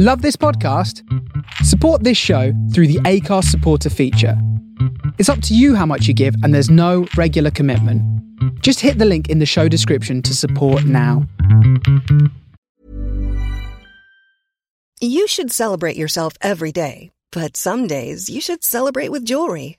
Love this podcast? Support this show through the Acast supporter feature. It's up to you how much you give, and there's no regular commitment. Just hit the link in the show description to support now. You should celebrate yourself every day, but some days you should celebrate with jewelry.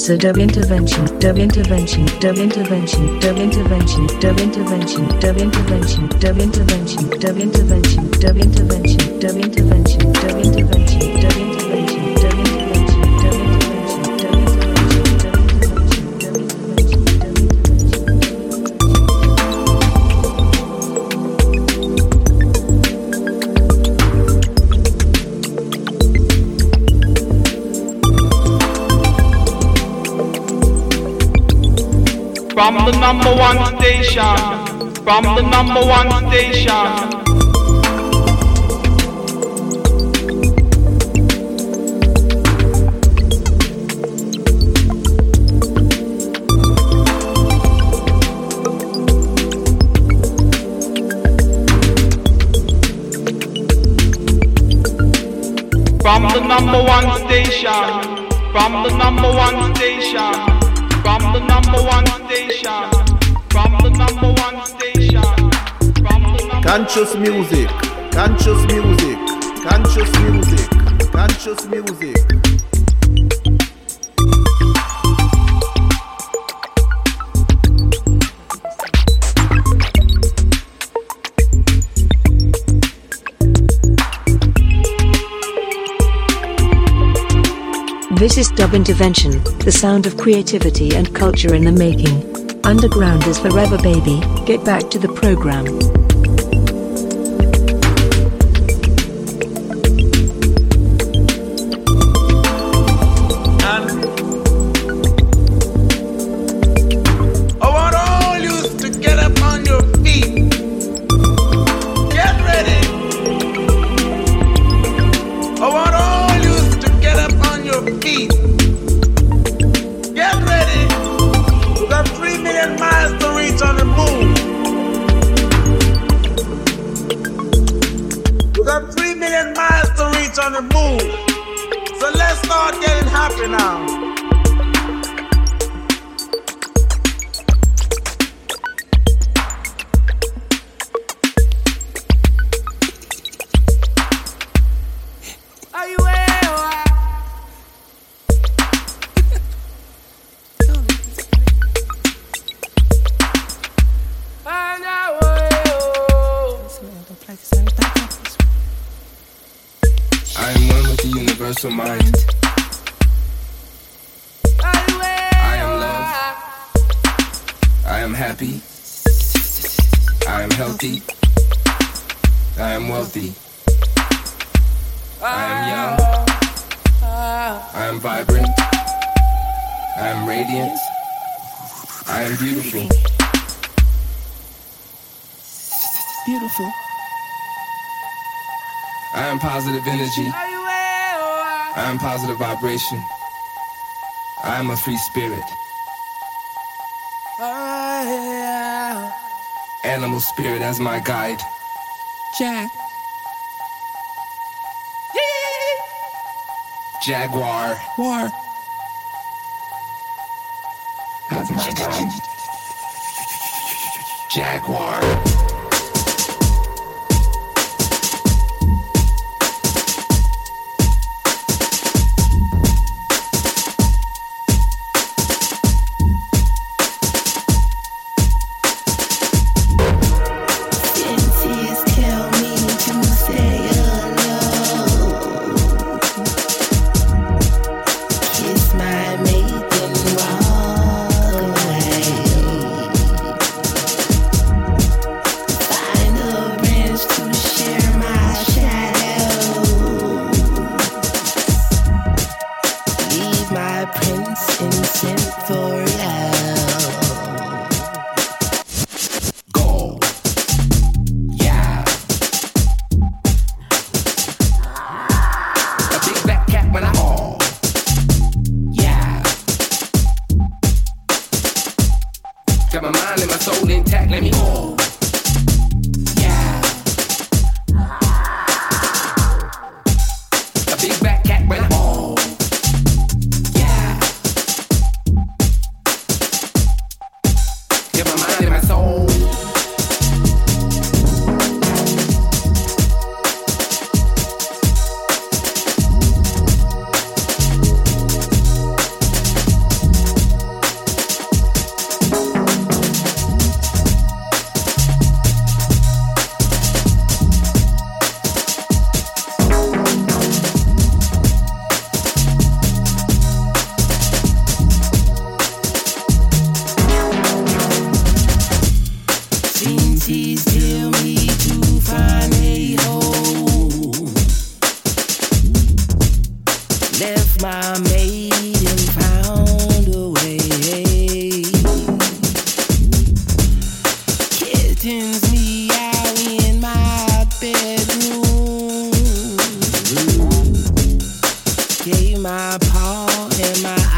Experience a dub intervention, dub intervention, dub intervention, dub intervention, dub intervention, dub intervention, dub intervention, dub intervention, dub intervention, dub intervention, dub intervention, dub intervention. Number one station, from the number one station. From the number one station, from the number one station. From the number one station. Conscious music. Conscious music. Conscious music. Conscious music. This is Dub Intervention, the sound of creativity and culture in the making. Underground is forever, baby. Get back to the program. I am a free spirit. Animal spirit as my guide. Jack. Jaguar. War. Jaguar. my paw my.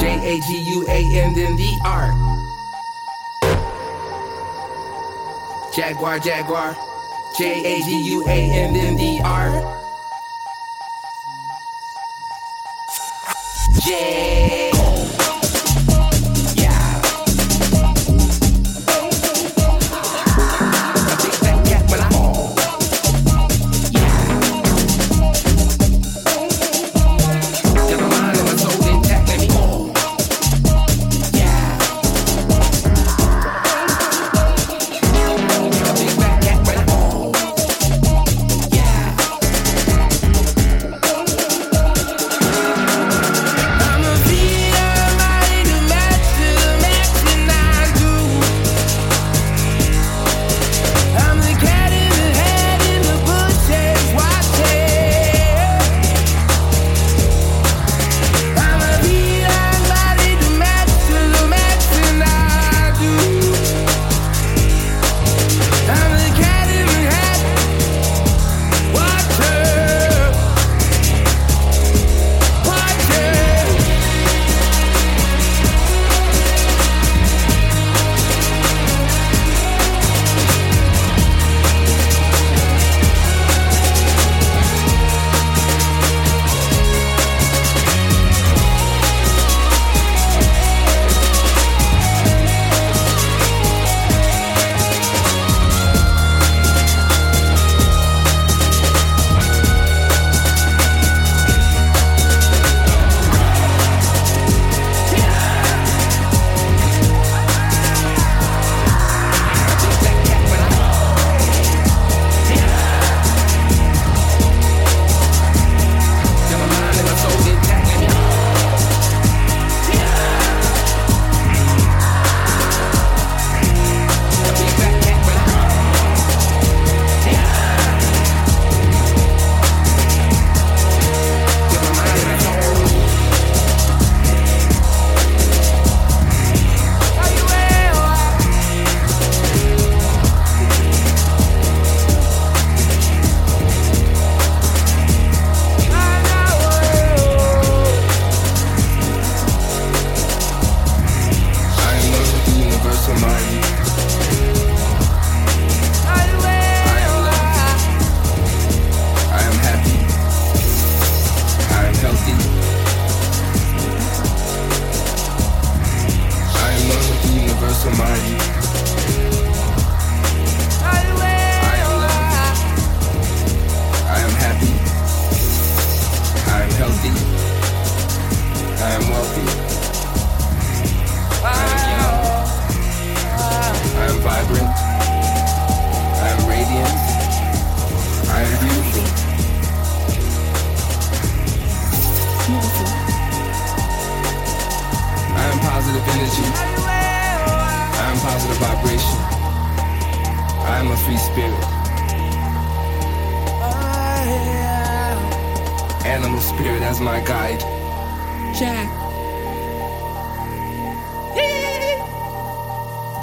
J A G U A N then the Jaguar, Jaguar. J A G U A N N D R.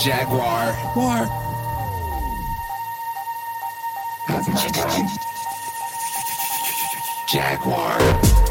Jaguar. War. Jaguar.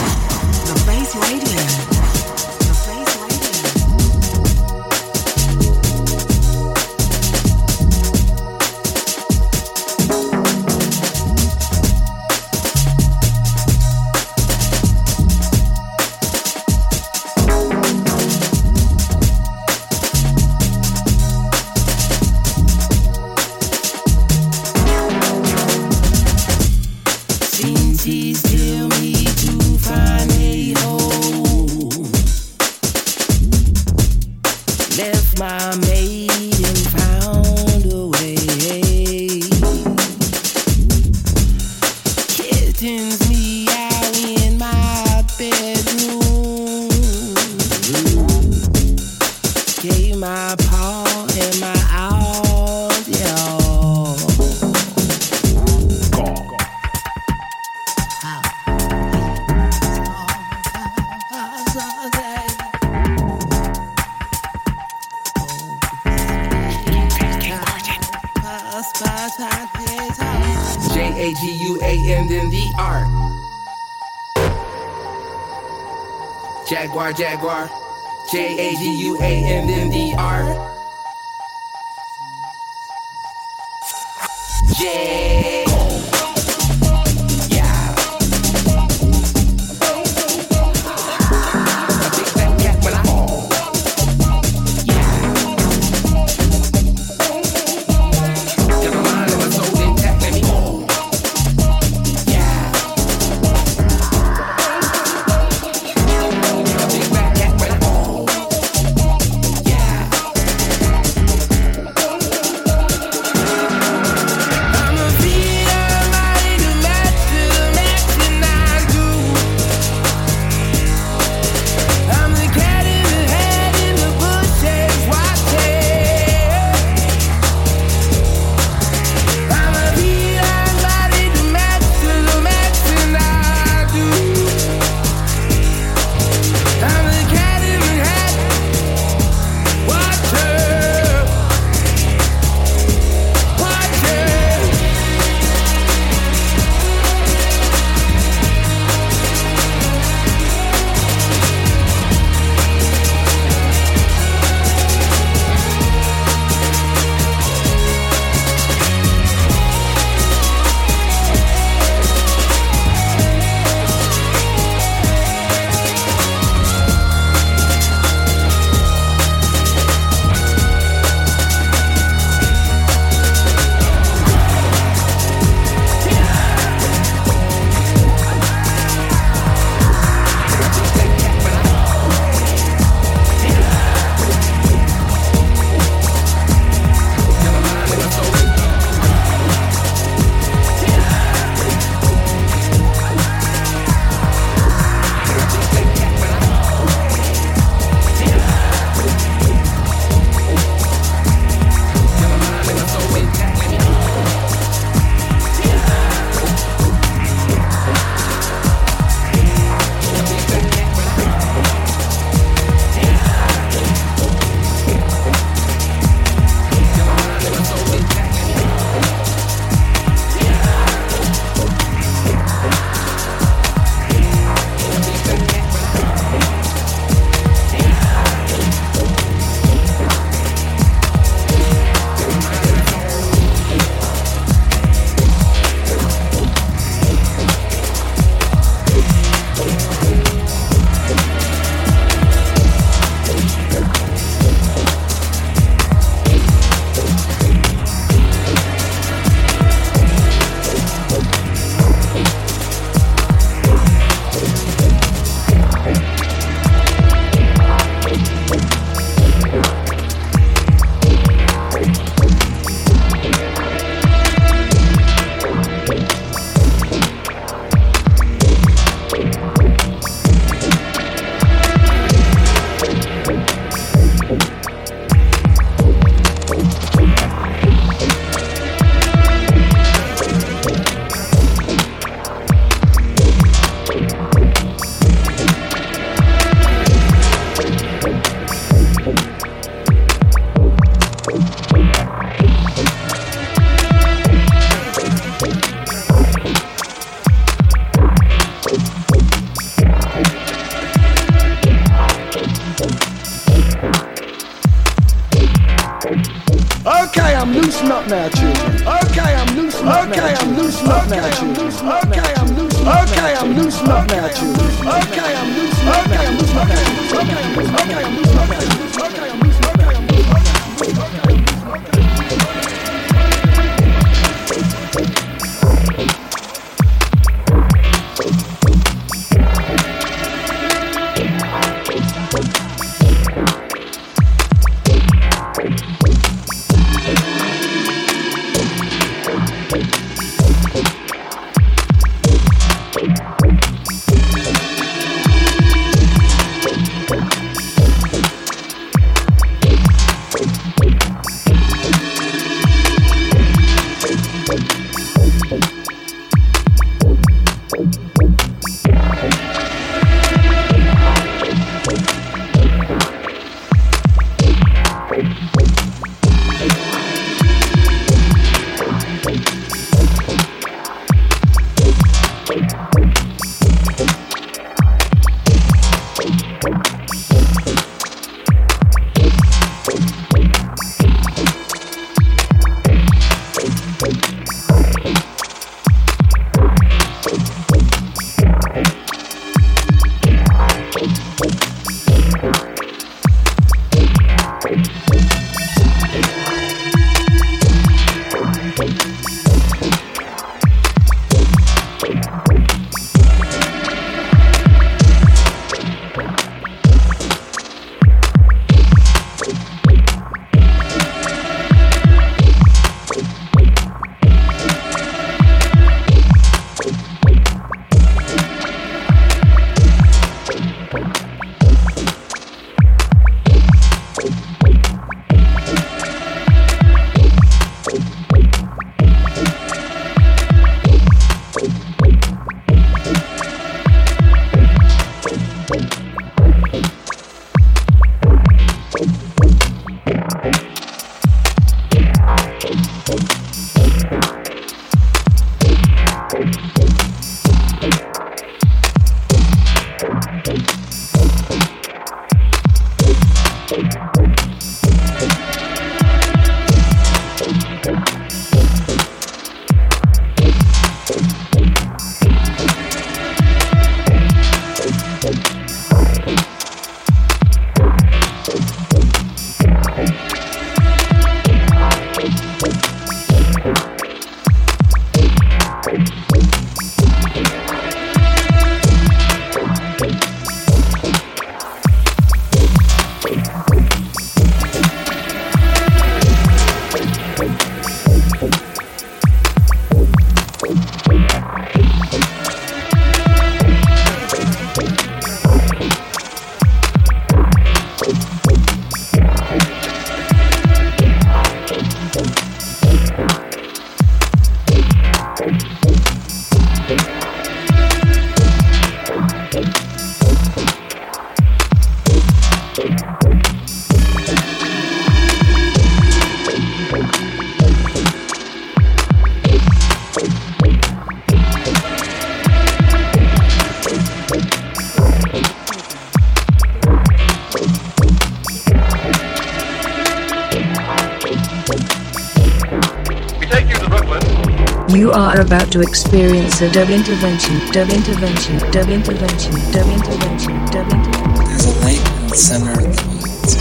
Are about to experience a dub intervention, dub intervention, dub intervention, dub intervention, dub intervention. There's a light in the center of the woods.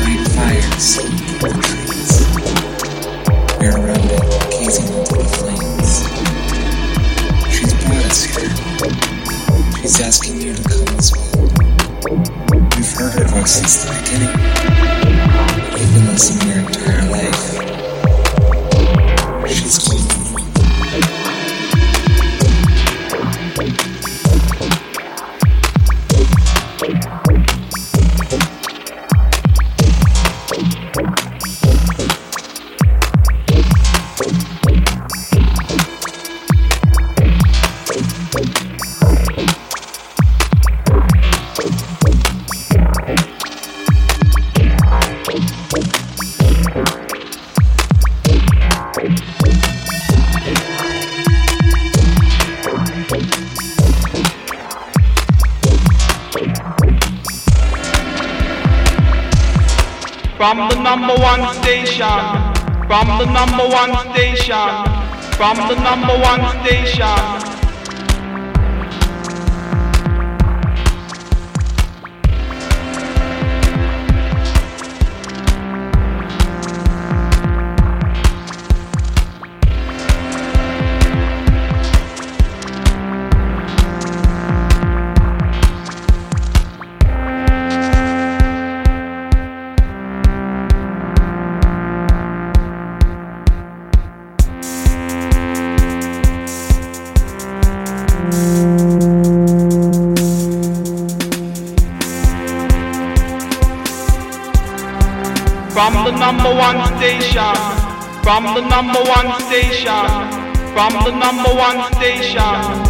Bright fires the trees. We're around it, gazing into the flames. She's brought us here. She's asking you to come as well. We've heard her voice since the beginning. From the number one station. From the number one station. station, from the number one station, from the number one station.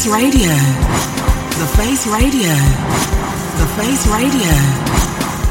Face Radio. The Face Radio. The Face Radio.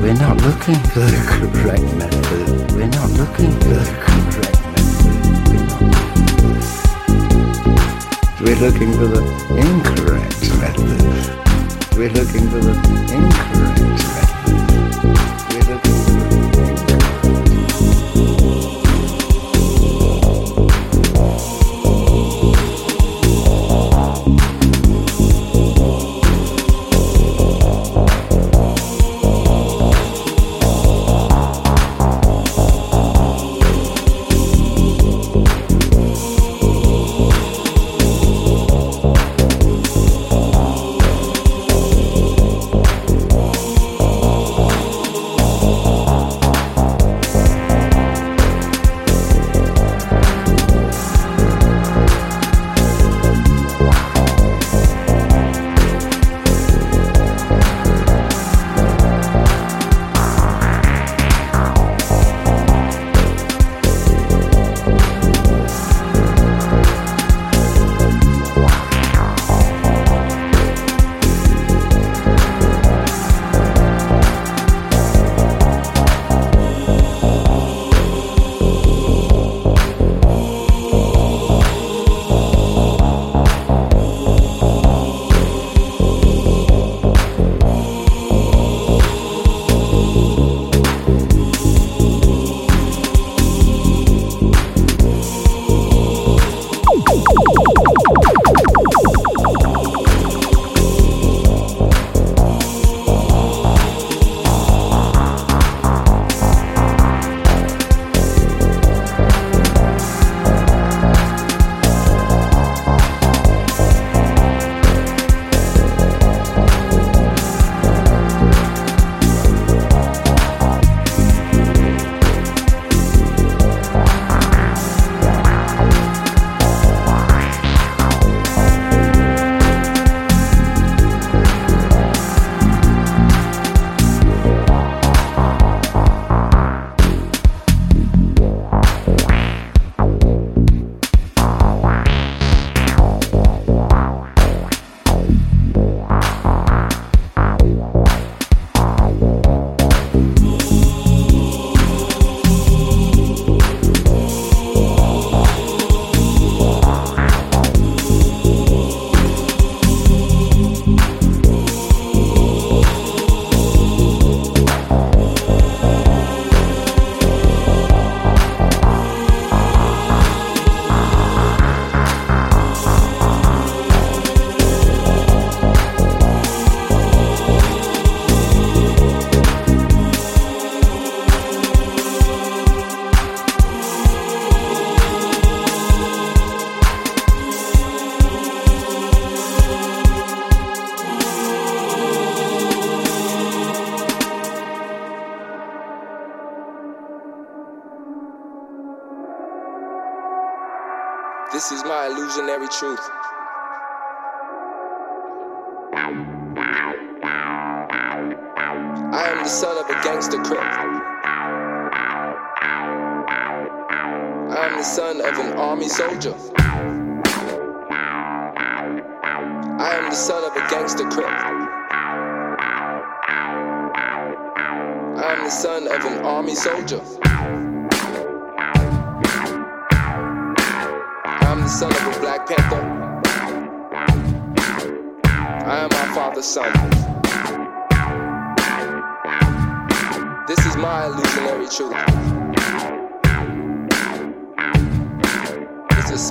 We're not looking for the correct method. We're not looking for the correct method. We're, looking for the incorrect method. We're looking for the incorrect method.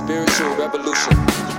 Spiritual revolution.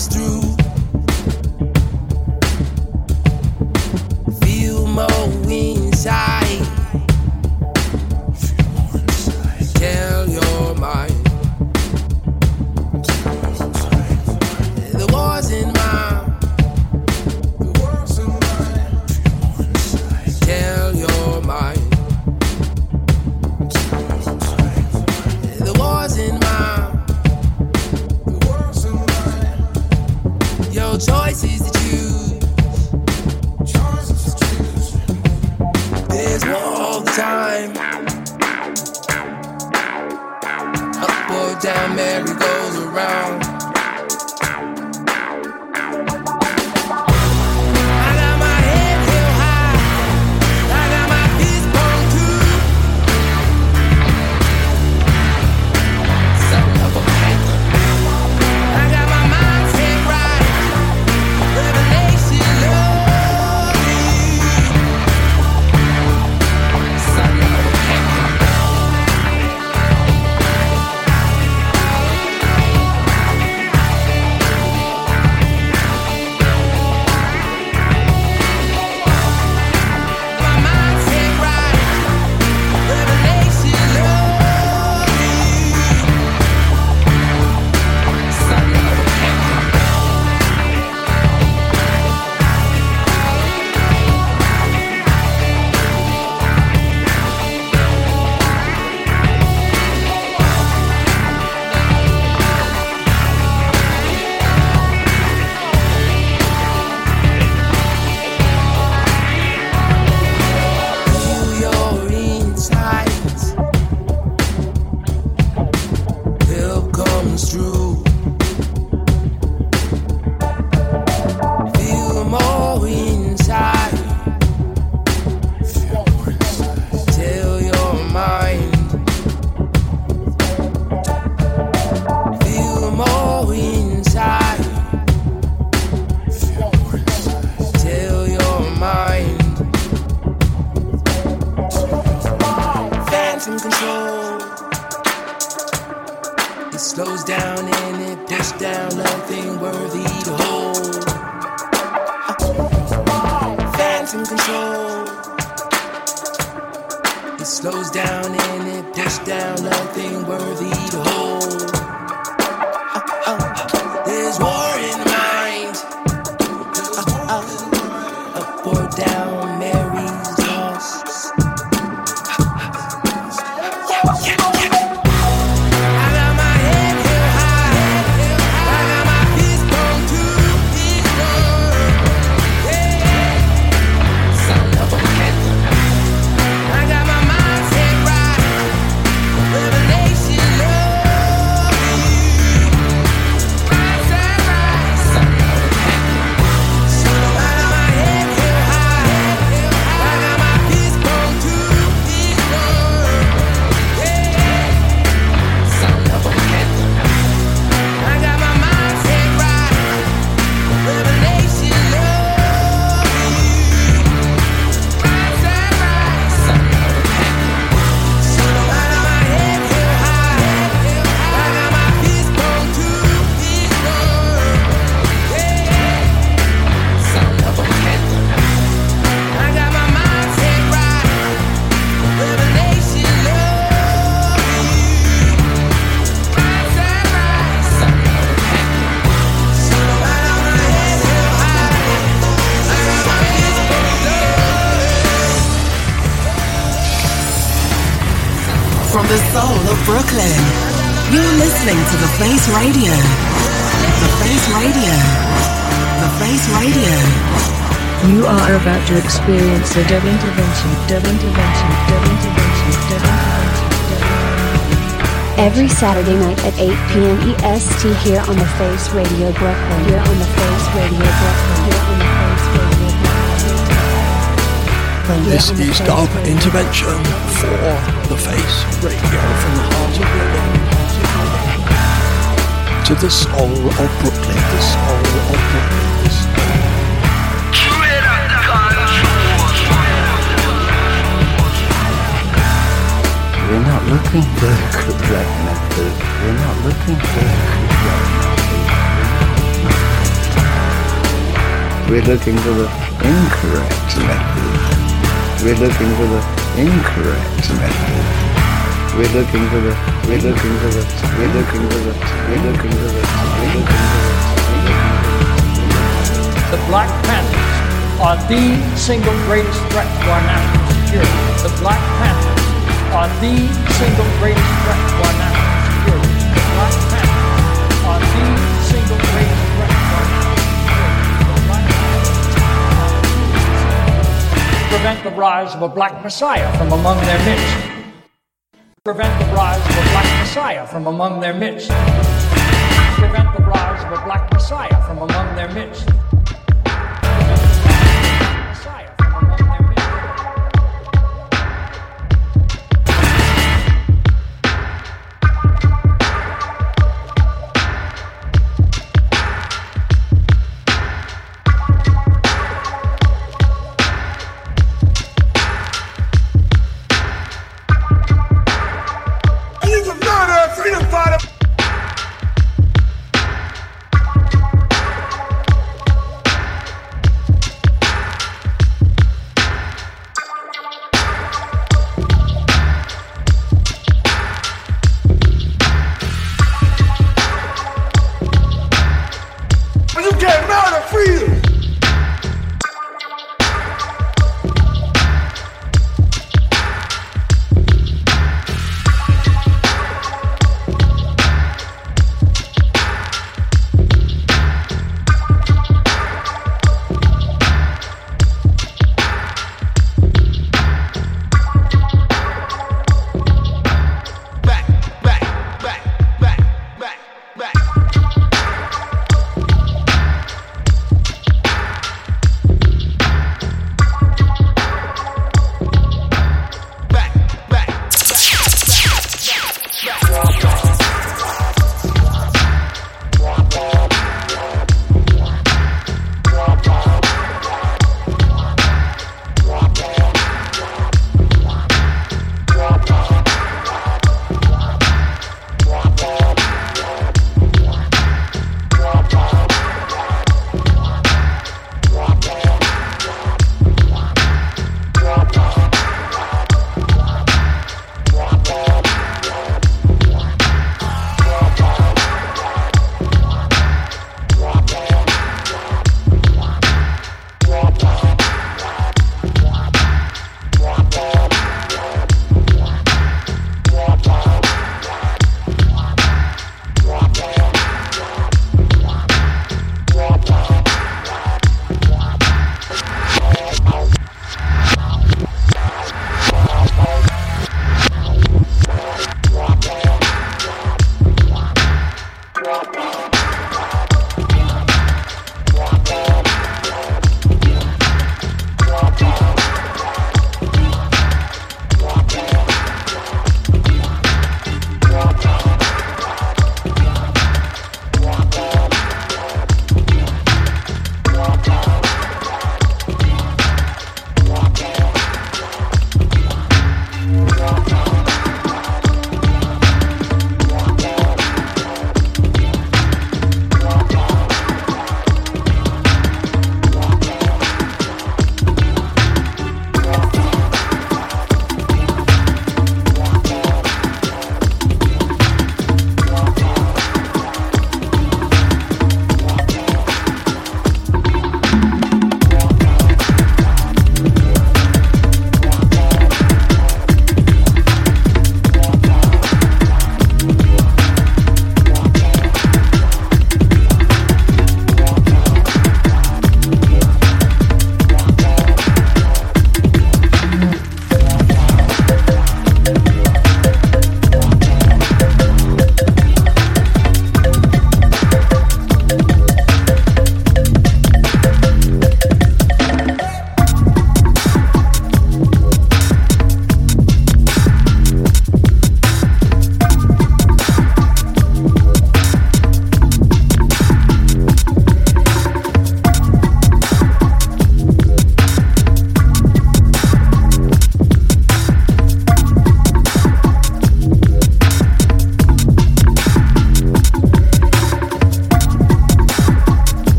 comes through. listening to The Face Radio. The Face Radio. The Face Radio. You are about to experience a dub intervention, dub intervention, dub intervention, dub intervention. Every Saturday night at 8 p.m. EST here on The Face Radio Brooklyn. Here on The Face Radio Brooklyn. Here on The Face Radio Brooklyn. This is Dub Intervention for The Face Radio from the heart of Brooklyn to the soul of Brooklyn. The soul of Brooklyn. We're not looking for the correct method. We're not looking for the correct method. We're looking for the incorrect method. We're looking for the incorrect method we're looking for the, we're looking for the, we're looking for the. The Black Panthers are the single greatest threat to our national security. The Black Panthers are the single greatest threat to our national security. The Black Panthers are the single greatest threat to our national security. The prevent the rise of a black messiah from among their midst. Messiah from among their midst. Prevent the rise of a black messiah from among their midst.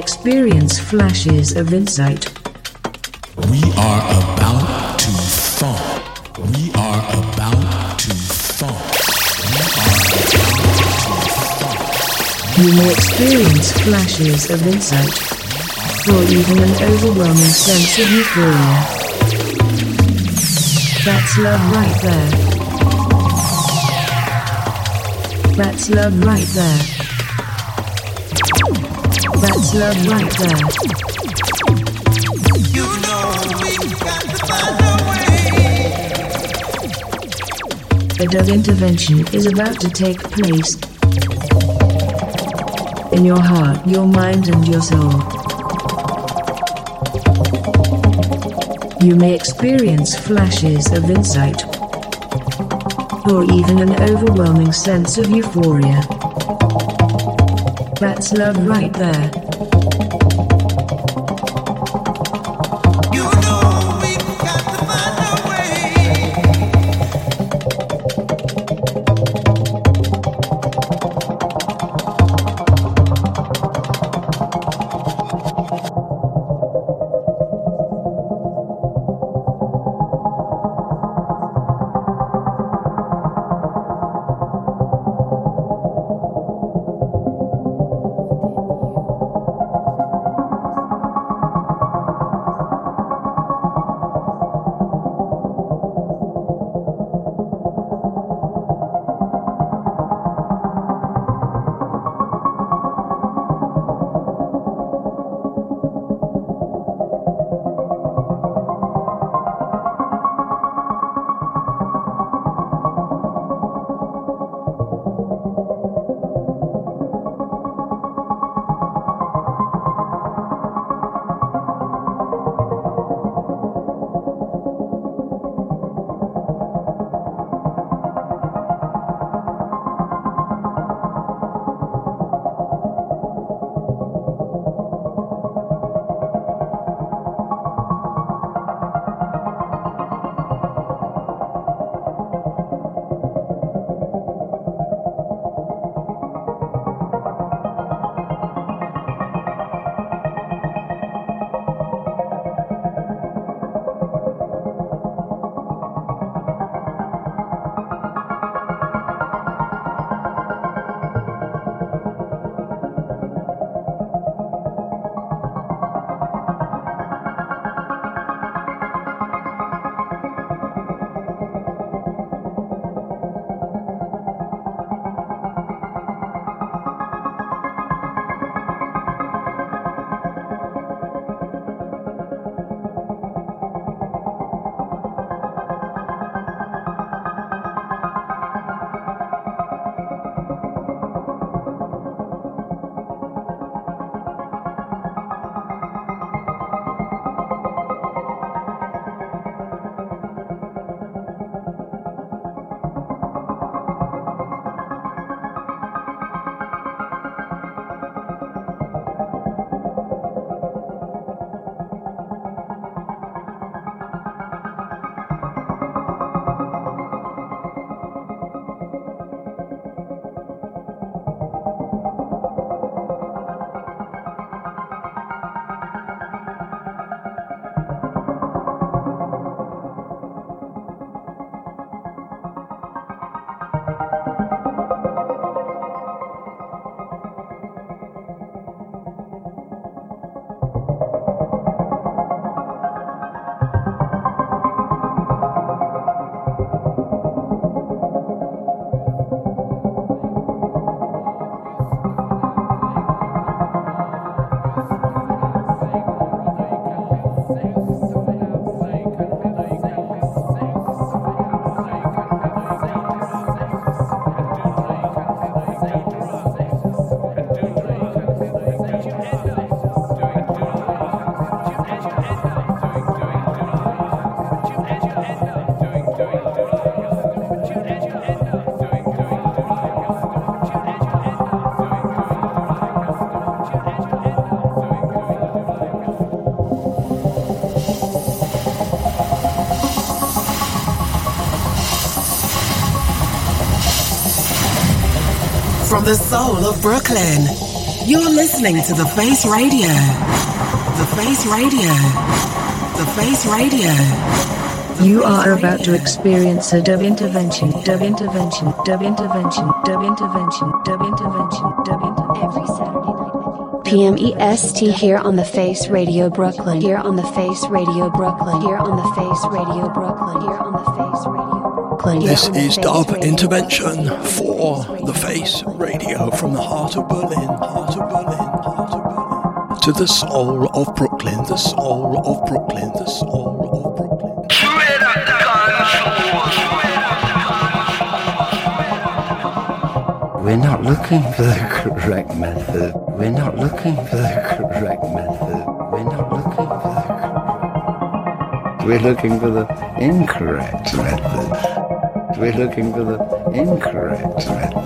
Experience flashes of insight. We are about to funk. We are about to funk. You may experience flashes of insight, or even an overwhelming sense of euphoria. That's love right there. That's love right there. That's love right there. You know we got to find a dub intervention is about to take place in your heart, your mind, and your soul. You may experience flashes of insight or even an overwhelming sense of euphoria. That's love right there. From the soul of Brooklyn, You're listening to The Face Radio. The Face Radio. The Face Radio. You are about to experience a dub intervention, dub intervention, dub intervention, dub intervention, dub intervention, dub intervention. Every Saturday night. PM EST here on the Face Radio Brooklyn. Here on the Face Radio Brooklyn. Here on the Face Radio Brooklyn. Here on the Face Radio Brooklyn. This is Dub Intervention for the Face Radio from the heart of Berlin, heart of Berlin, heart of Berlin. To the soul of Brooklyn, the soul of Brooklyn, the soul of Brooklyn. We're not looking for the correct method. We're not looking for the correct method. We're not looking for the correct. We're looking for the incorrect method. We're looking for the incorrect method.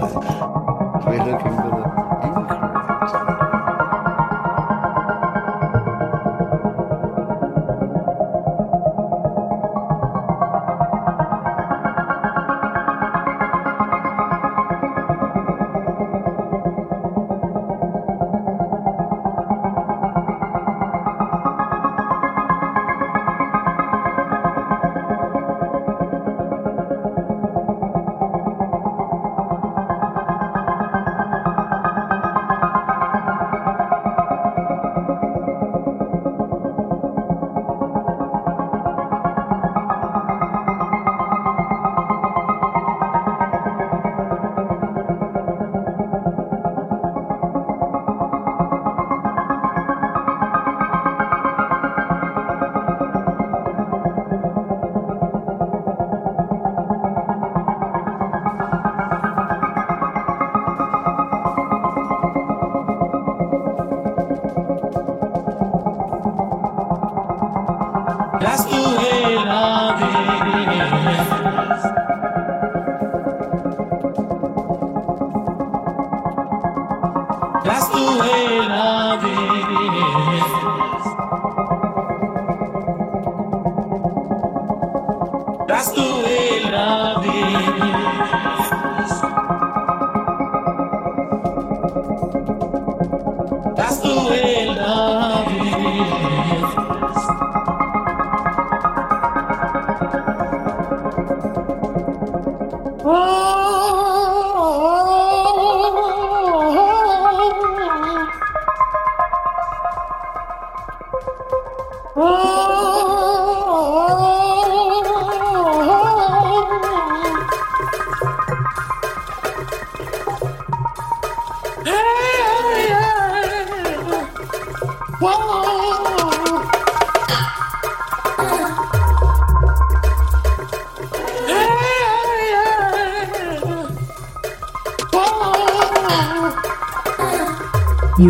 You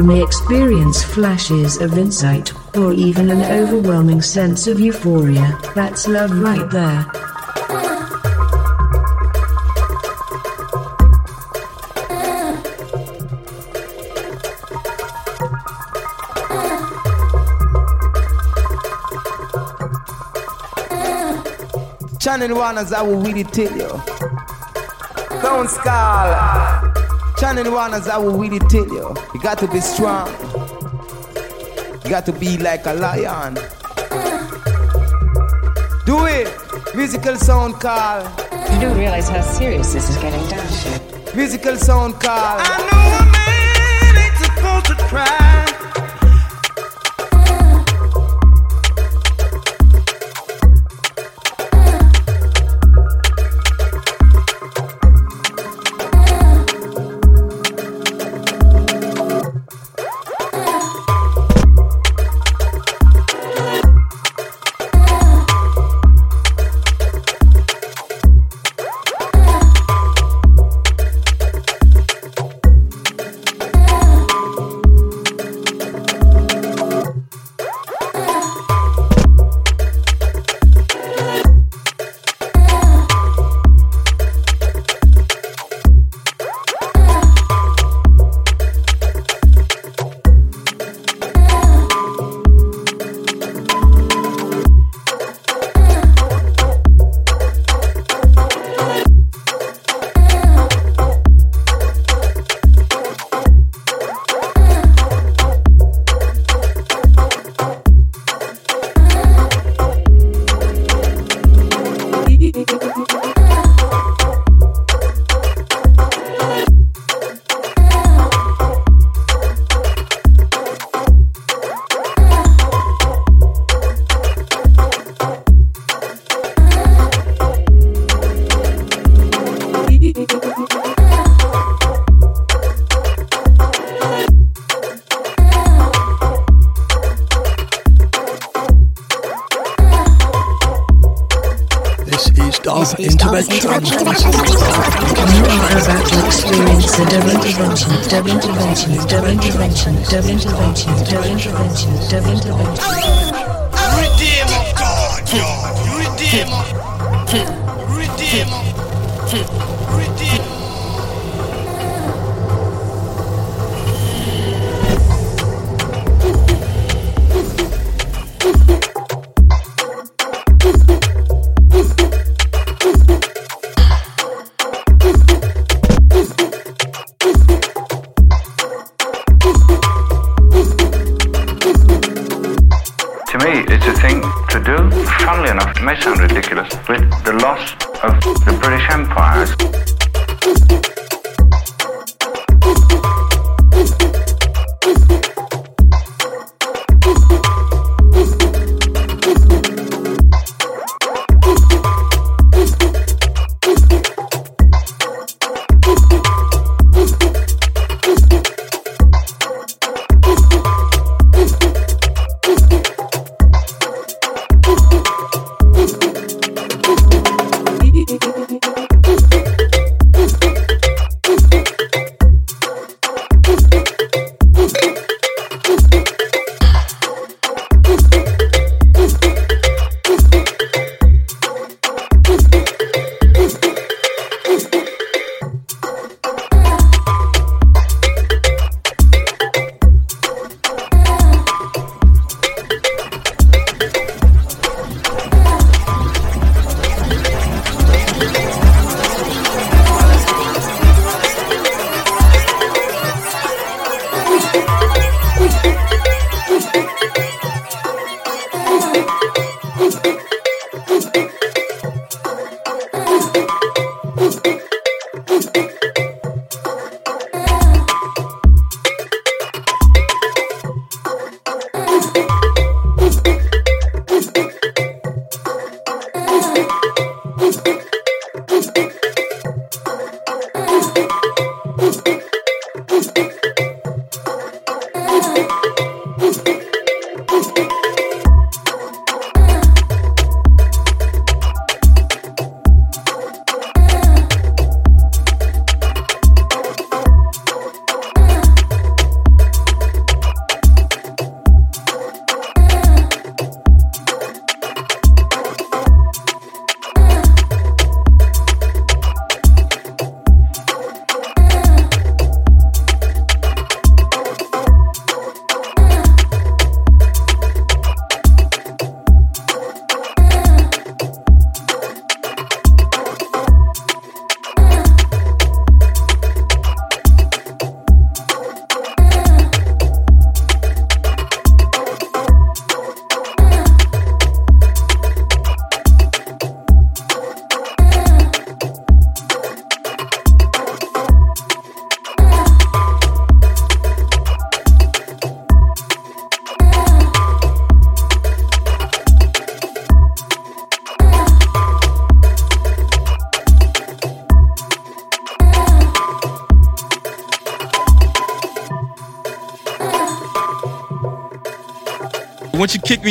may experience flashes of insight, or even an overwhelming sense of euphoria. That's love right there. Channel one as I will really tell you. Don't skull. Channel one as I will really tell you. You got to be strong. You got to be like a lion. Do it. Musical sound call. You don't realize how serious this is getting, you? Musical sound call.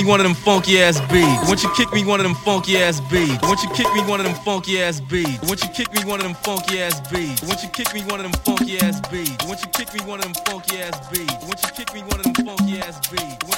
Me one of them funky ass beats. Once you kick me one of them funky ass beats. Once you kick me one of them funky ass beats. Once you kick me one of them funky ass beats. Once you kick me one of them funky ass beats. Once you kick me one of them funky ass beats. Once you kick me one of them funky ass beats.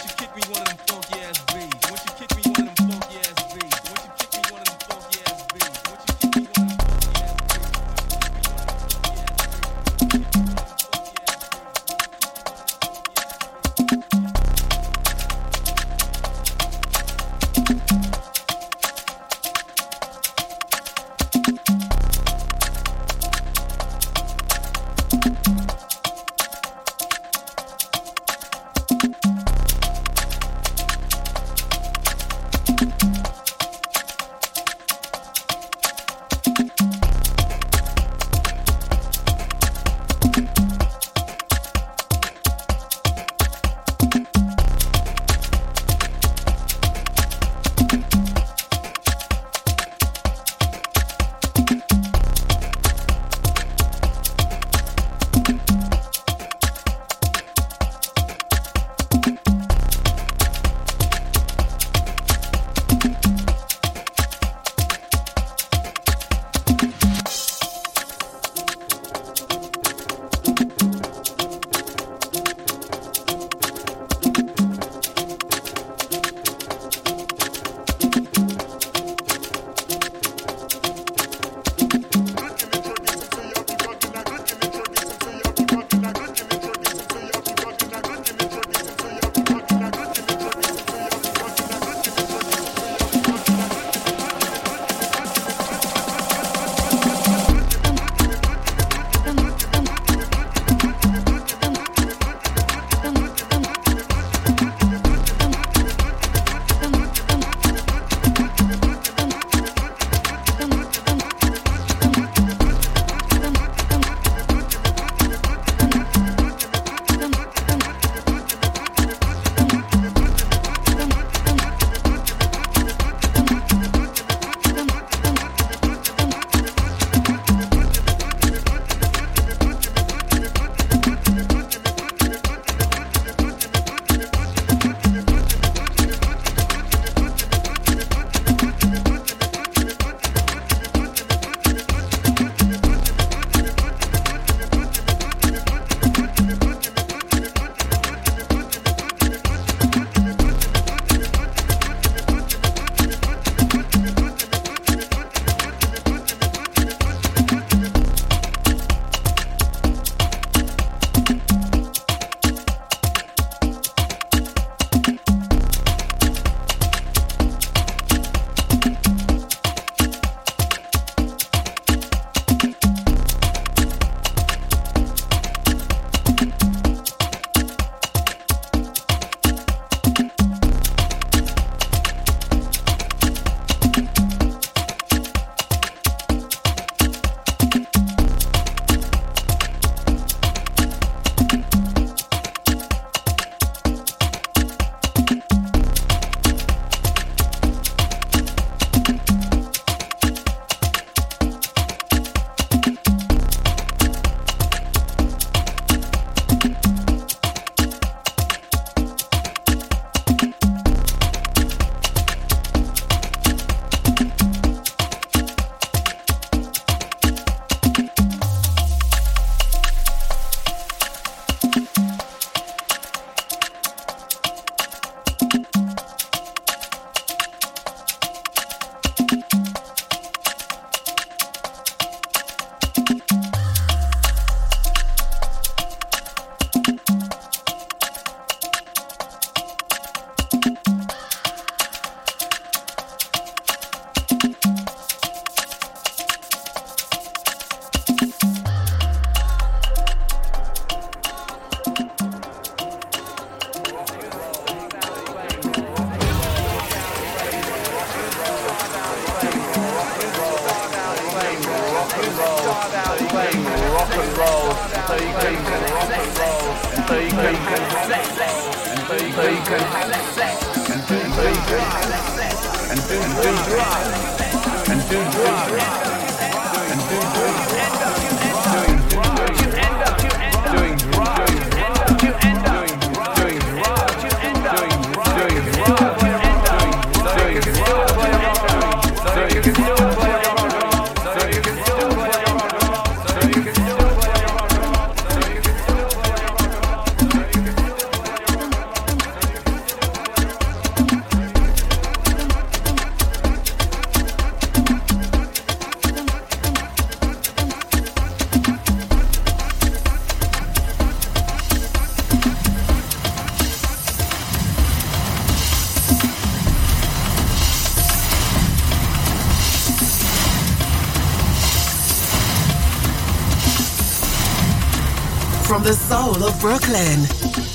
Soul of Brooklyn,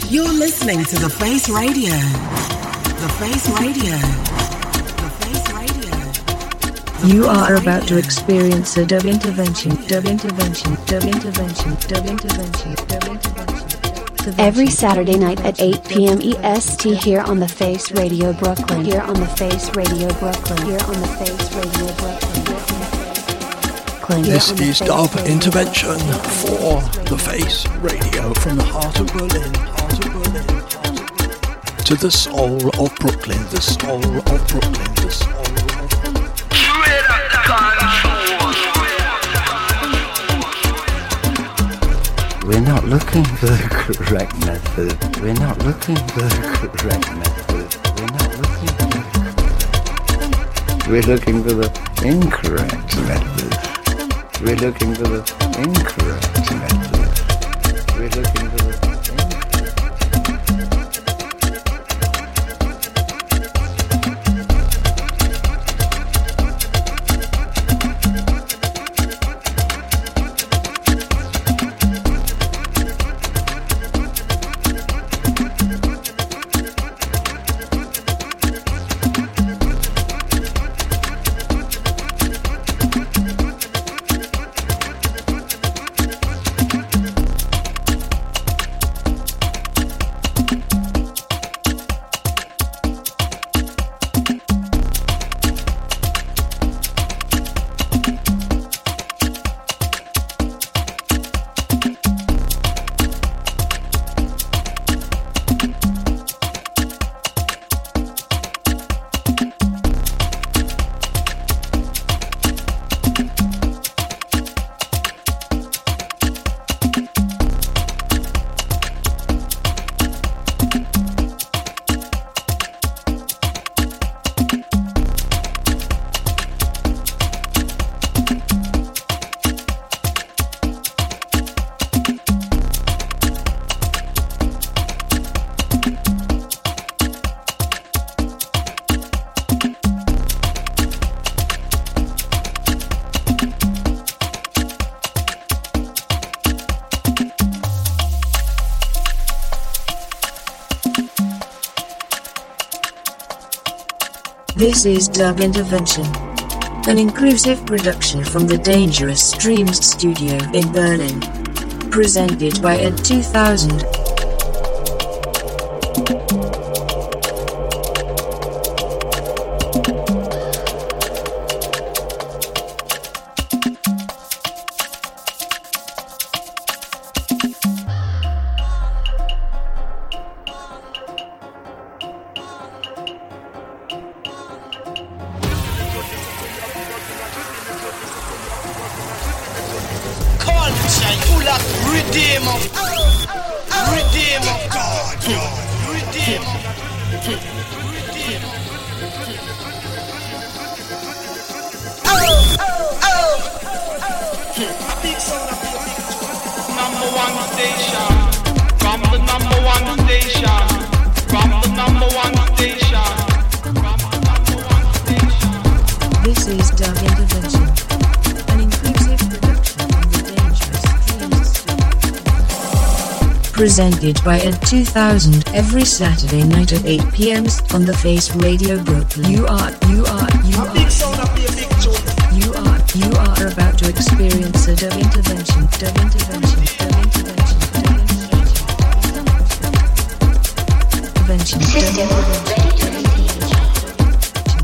you're listening to The Face Radio. The Face Radio. The Face Radio. You are about to experience a dub intervention, dub intervention, dub intervention, dub intervention, dub intervention. Every Saturday night at 8 p.m. EST here on the Face Radio Brooklyn. Here on the Face Radio Brooklyn. Here on the Face Radio Brooklyn. This is Dub Intervention for The Face Radio from the heart of Berlin, heart of Berlin, heart of to the soul of Brooklyn, the soul of Brooklyn, the soul of We're not looking for the correct method. We're not looking for the correct method. We're not looking for the We're looking for the incorrect method. We're looking for the incorrect Is Dub Intervention. An inclusive production from the Dangerous Dreams studio in Berlin. Presented by Ed 2000. presented by Ed 2000 every Saturday night at 8 p.m. on the Face Radio Brooklyn. You are, you are, you are. You are, you are about to experience a dub intervention, dub intervention, dub intervention, dub intervention.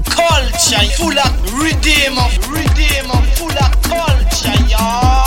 Culture full of redeemer, redeemer full of culture, y'all.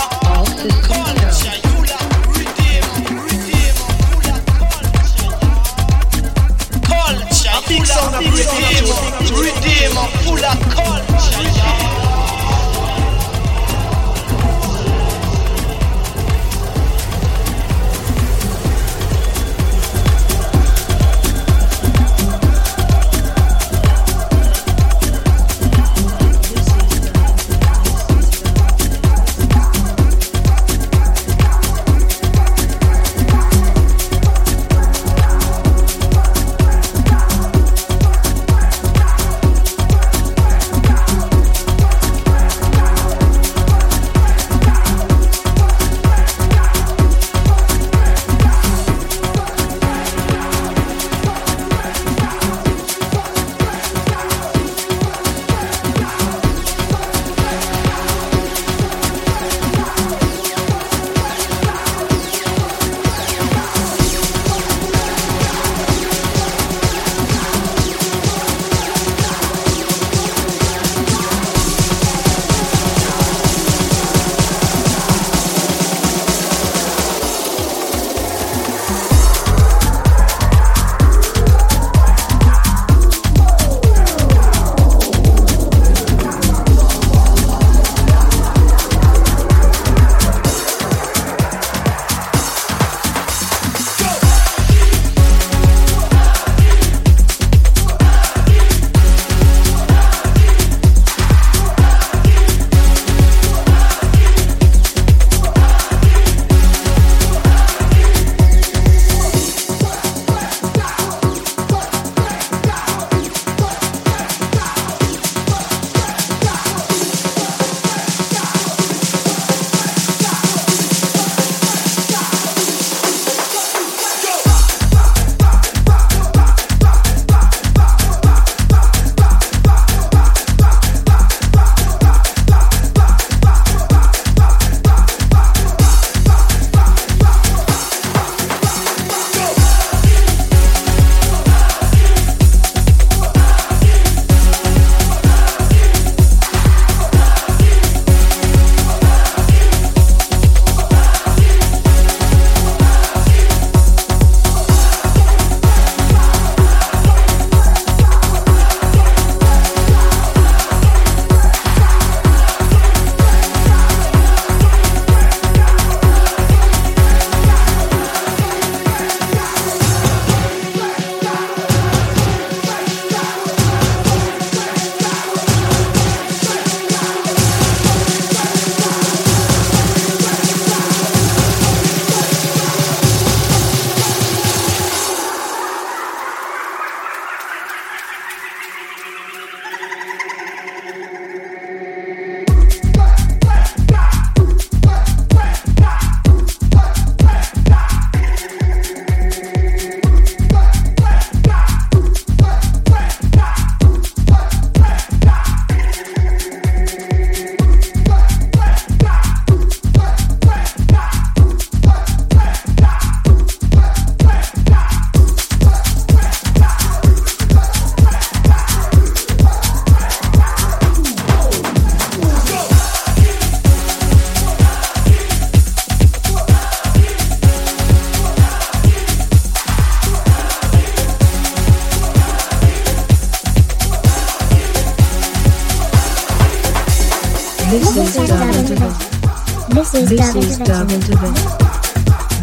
Intervention.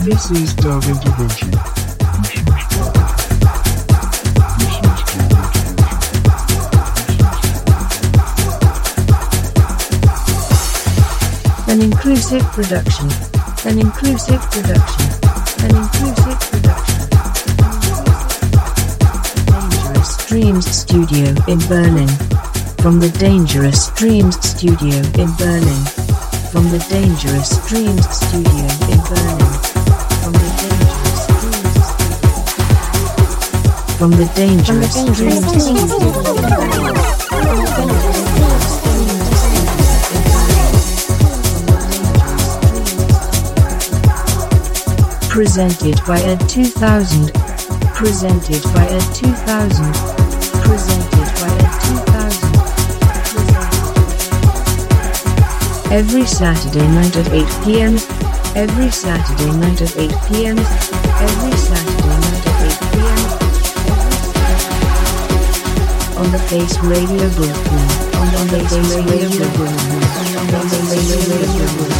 This is Intervention. An inclusive production. An inclusive production. An inclusive production. Dangerous Dreams Studio in Berlin. From the Dangerous Dreams Studio in Berlin. From the Dangerous Dreams Studio in Berlin. From the Dangerous Dreams From the Dangerous Dreams Studio. Presented by Ed 2000. Presented by Ed 2000. Presented Every Saturday night at 8 p.m. Every Saturday night at 8 p.m. Every Saturday night at 8 p.m. On the Face Radio Brooklyn. On the Face Radio Brooklyn. On the Face Radio Brooklyn.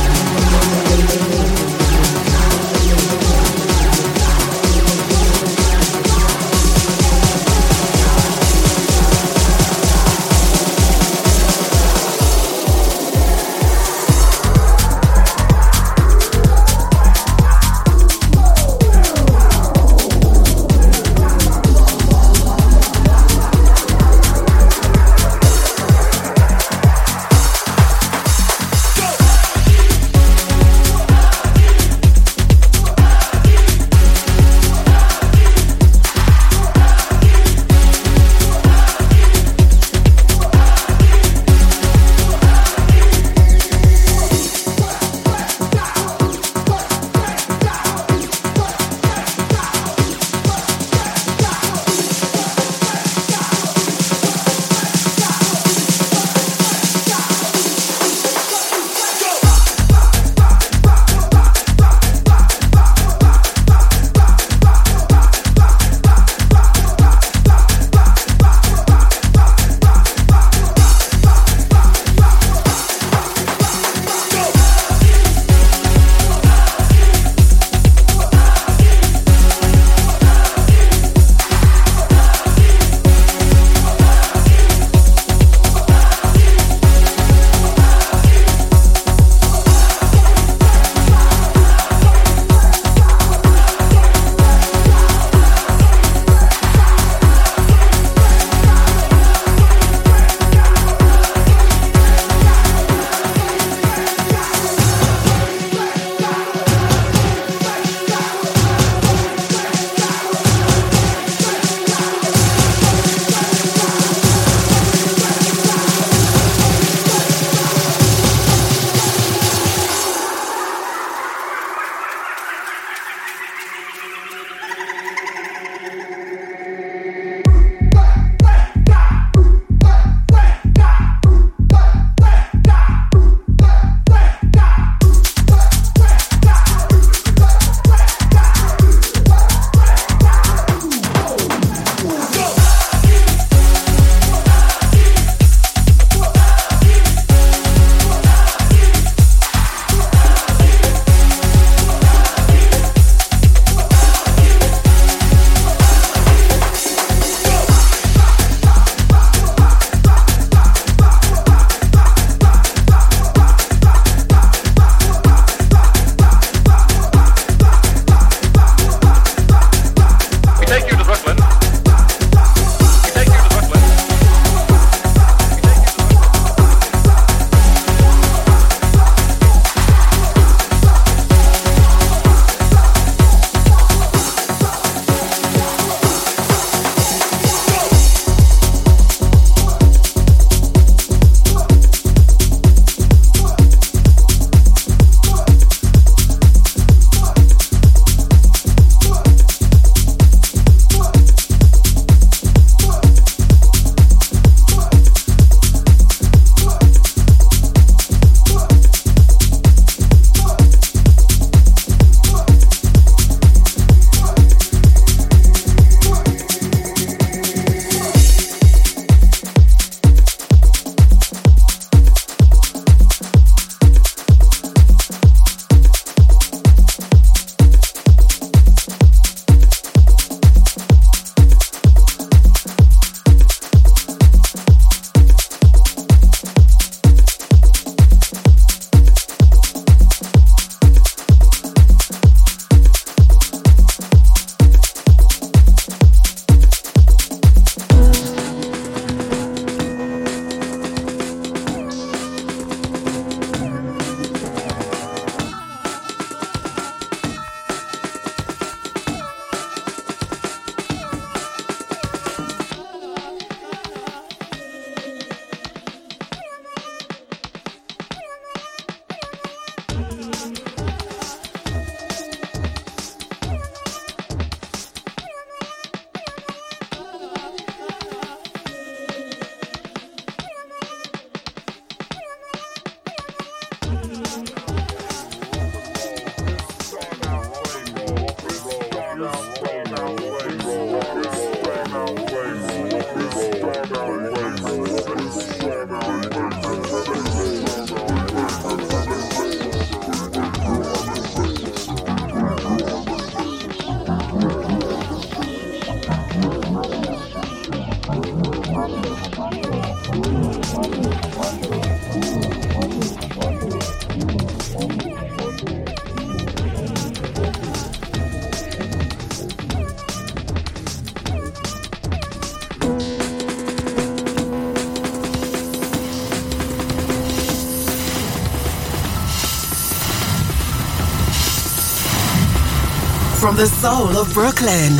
From the soul of Brooklyn,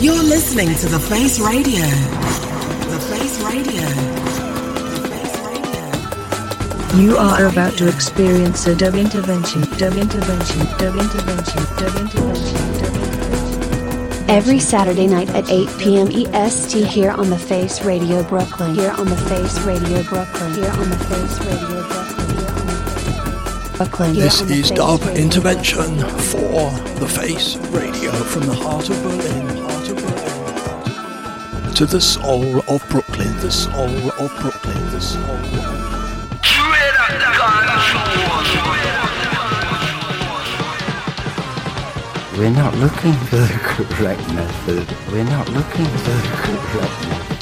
you're listening to The Face Radio. The Face Radio. The Face Radio. You are about to experience a dub intervention, dub intervention, dub intervention, dub intervention, dub intervention. Every Saturday night at 8 p.m. EST here on The Face Radio Brooklyn. Here on The Face Radio Brooklyn. Here on The Face Radio Brooklyn. Here Brooklyn. This on is Dub Radio. Intervention for The Face Radio from the heart of Berlin, heart of Berlin, to the soul of Brooklyn, the soul of Brooklyn, the soul of We're not looking for the correct method. We're not looking for the correct method.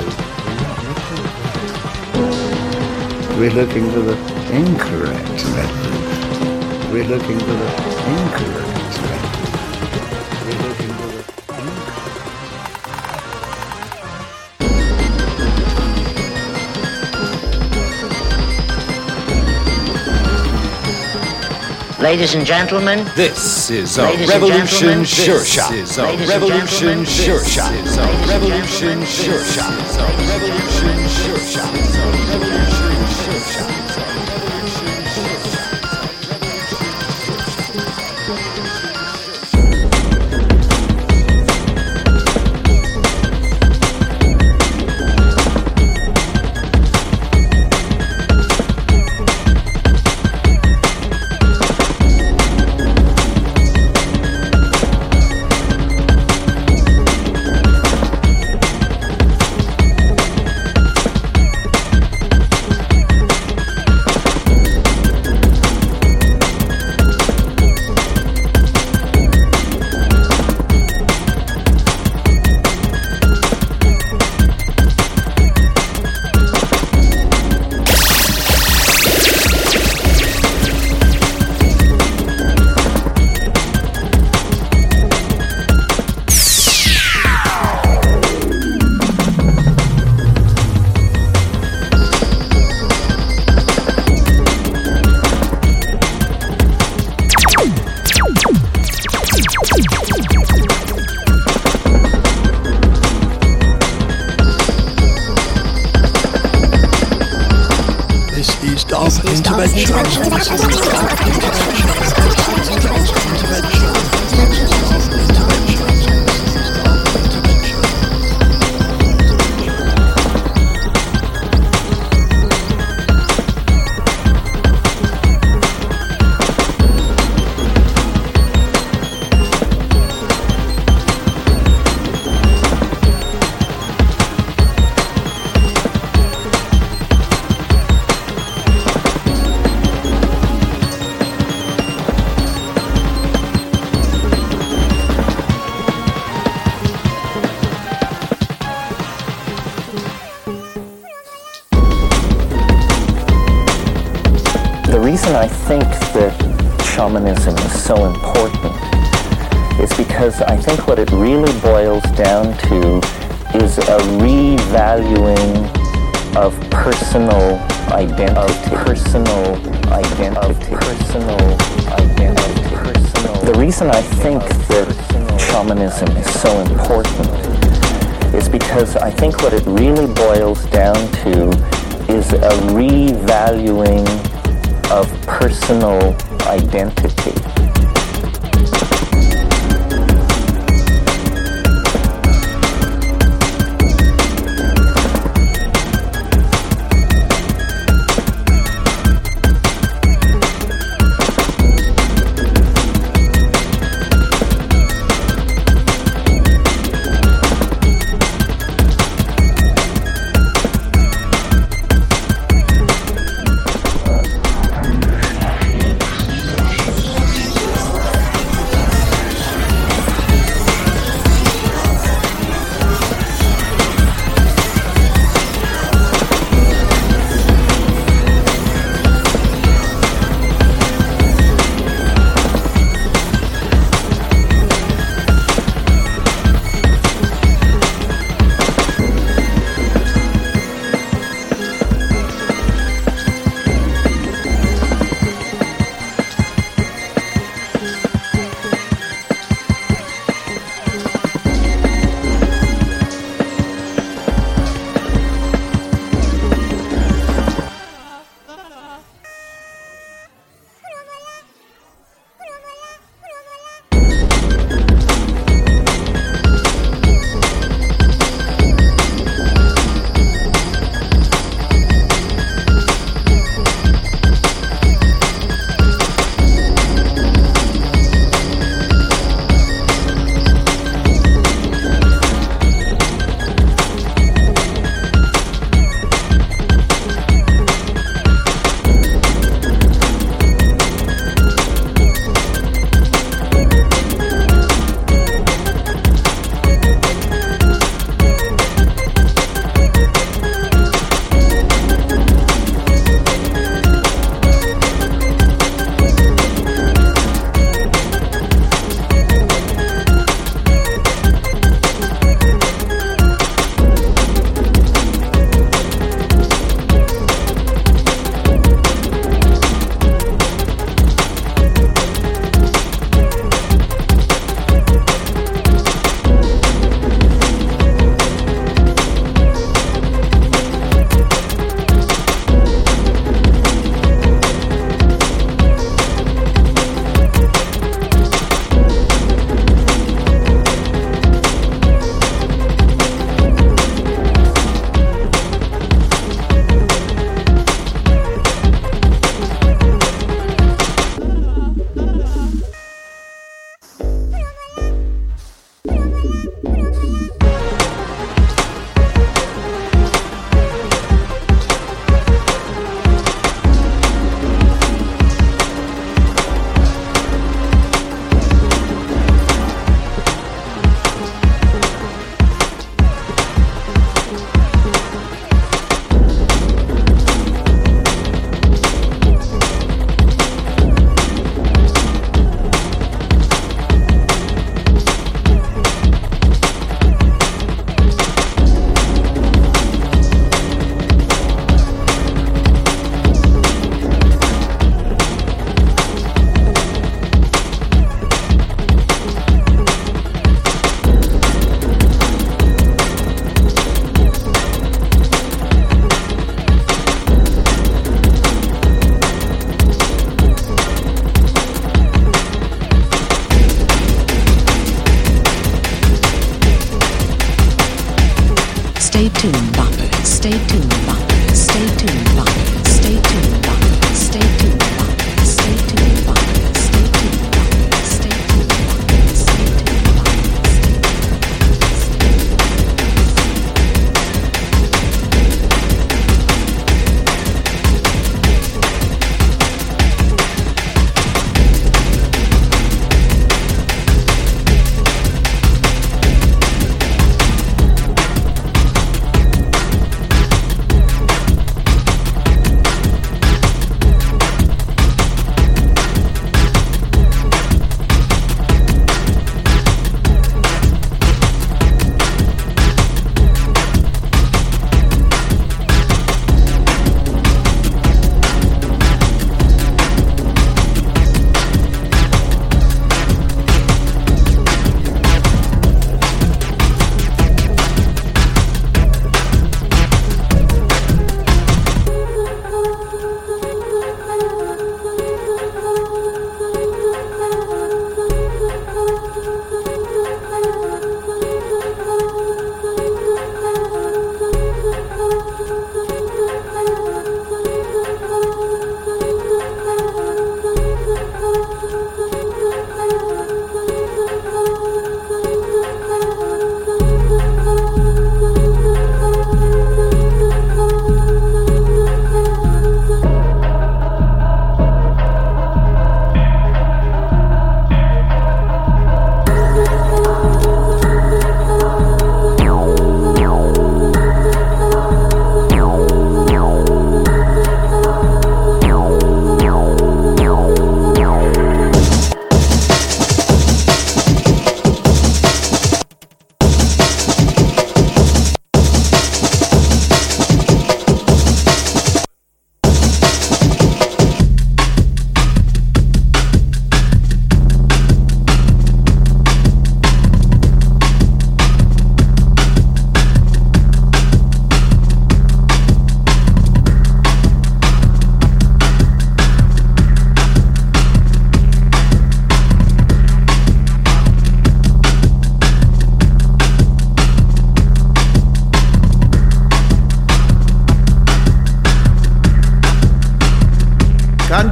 We're looking for the incorrect method. We're looking for the incorrect method. We're looking for the Ladies and gentlemen, This is a Revolution gentlemen, Sure this is a Revolution gentlemen, Sure this Shot. is a Revolution gentlemen, Sure this is a Revolution Sure Shot.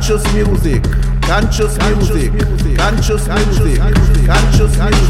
Conscious music, conscious music, conscious music, conscious music,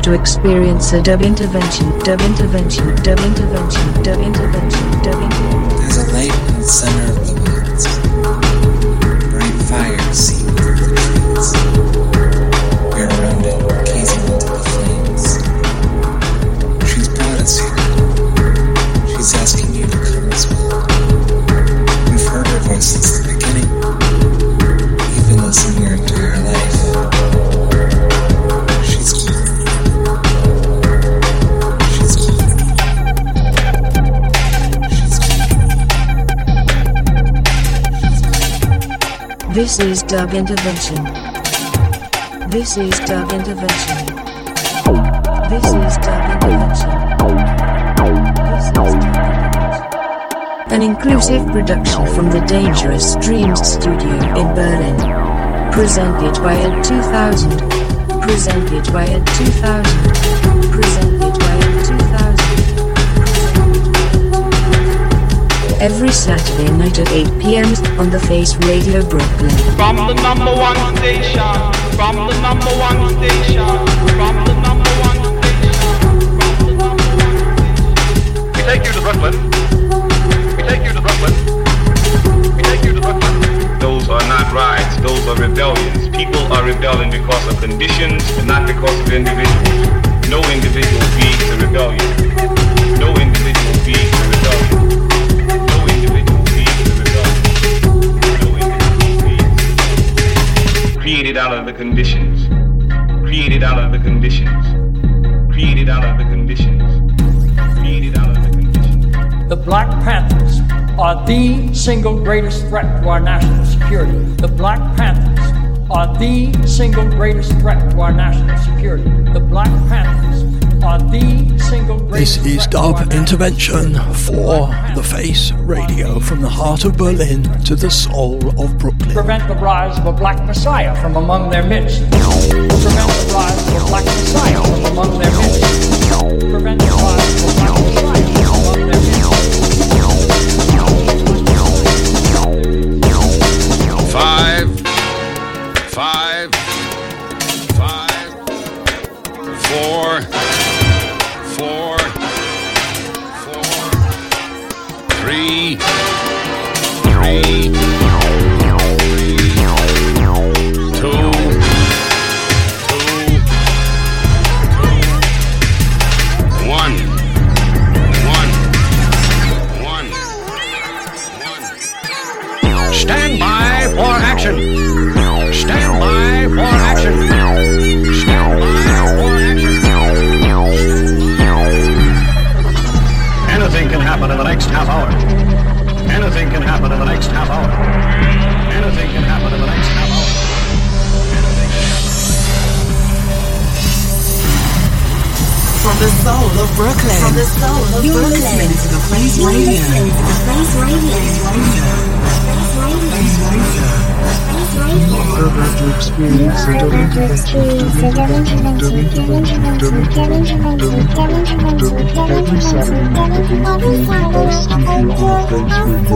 about to experience a dub intervention, dub intervention, dub intervention, dub intervention, dub intervention. There's a light in the center of the This is dub intervention. This is dub intervention. This is dub intervention. This is intervention. An inclusive production from the Dangerous Dreams studio in Berlin. Presented by Ed 2000. Presented by Ed 2000. Presented Every Saturday night at 8 p.m. on The Face Radio Brooklyn. From the number one station, from the number one station, from the number one station. We take you to Brooklyn. We take you to Brooklyn. We take you to Brooklyn. Those are not riots, those are rebellions. People are rebelling because of conditions and not because of individuals. No individual being a rebellion. No individual being a rebellion. Created out of the conditions. Created out of the conditions. Created out of the conditions. Created out of the conditions. The Black Panthers are the single greatest threat to our national security. The Black Panthers are the single greatest threat to our national security. The Black Panthers are the This is Dub Intervention for The Face Radio from the heart of Berlin to the soul of Brooklyn. prevent the rise of a black messiah from among their midst. Prevent the rise of a black messiah from among their midst. Prevent the rise of a black messiah from among their midst. Soul of Brooklyn. From the soul of You're Brooklyn. listening to the You're Radio. listening to the Face Radio. You're about to experience a dub intervention. Every Saturday night at 8 p.m. EST here on the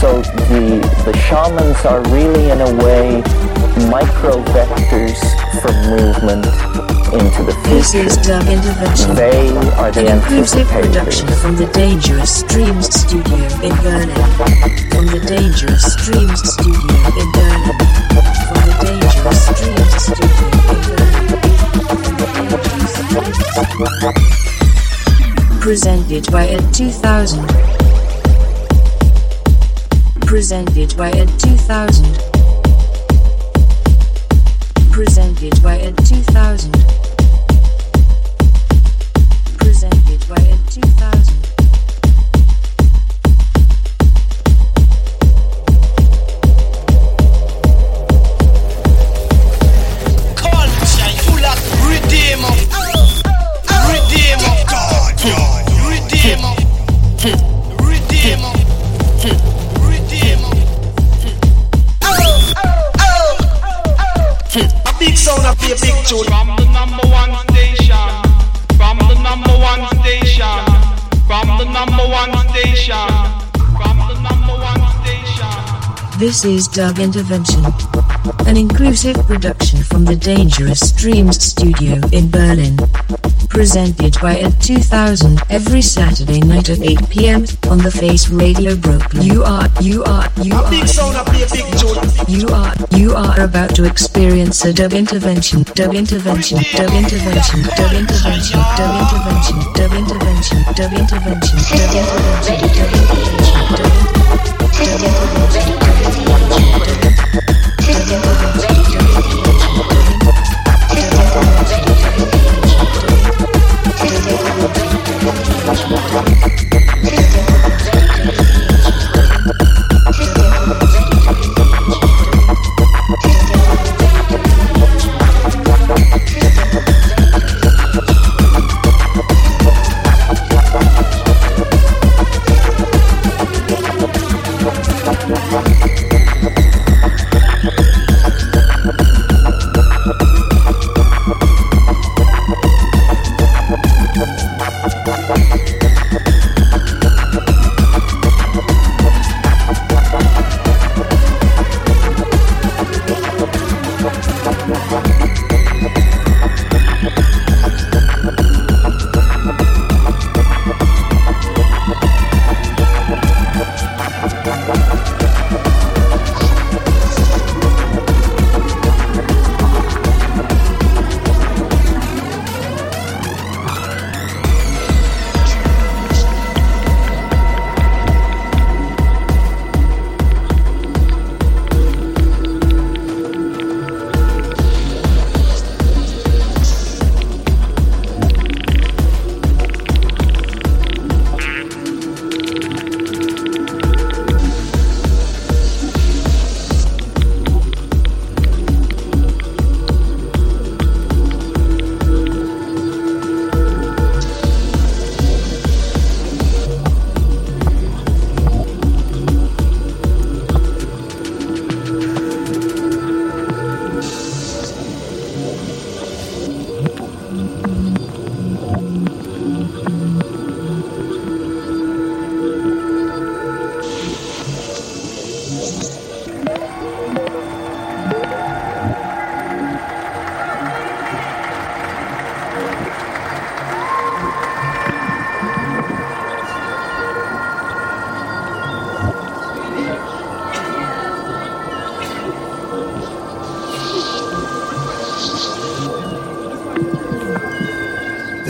so the the shamans are really in a way micro vectors for movement into the future. This is Dub Intervention. They are the An inclusive production from the Dangerous Dreams Studio in Berlin. From the Dangerous Dreams Studio in Berlin. From the Dangerous Dreams Studio in Berlin. Presented by Ed 2000. Presented by Ed 2000. Presented by Ed 2000. presented by Ed 2000. Tune from the number one station. From the number one station. From the number one station. From the number one station. This is Dub Intervention. An inclusive production from the Dangerous Dreams studio in Berlin. Presented by Ed 2000 every Saturday night at 8 p.m. on the Face Radio Brooklyn. You are, you are, you are. big sound a big. You are, you are about to experience a dub intervention dub intervention, dub intervention, dub intervention, dub intervention, dub intervention, dub intervention, dub intervention, dub intervention, dub intervention, dub intervention.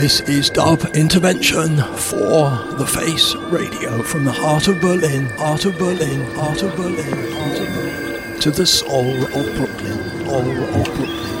This is Dub Intervention for The Face Radio from the heart of Berlin, heart of Berlin, heart of Berlin, heart of Berlin, to the soul of Brooklyn, Brooklyn, of Brooklyn.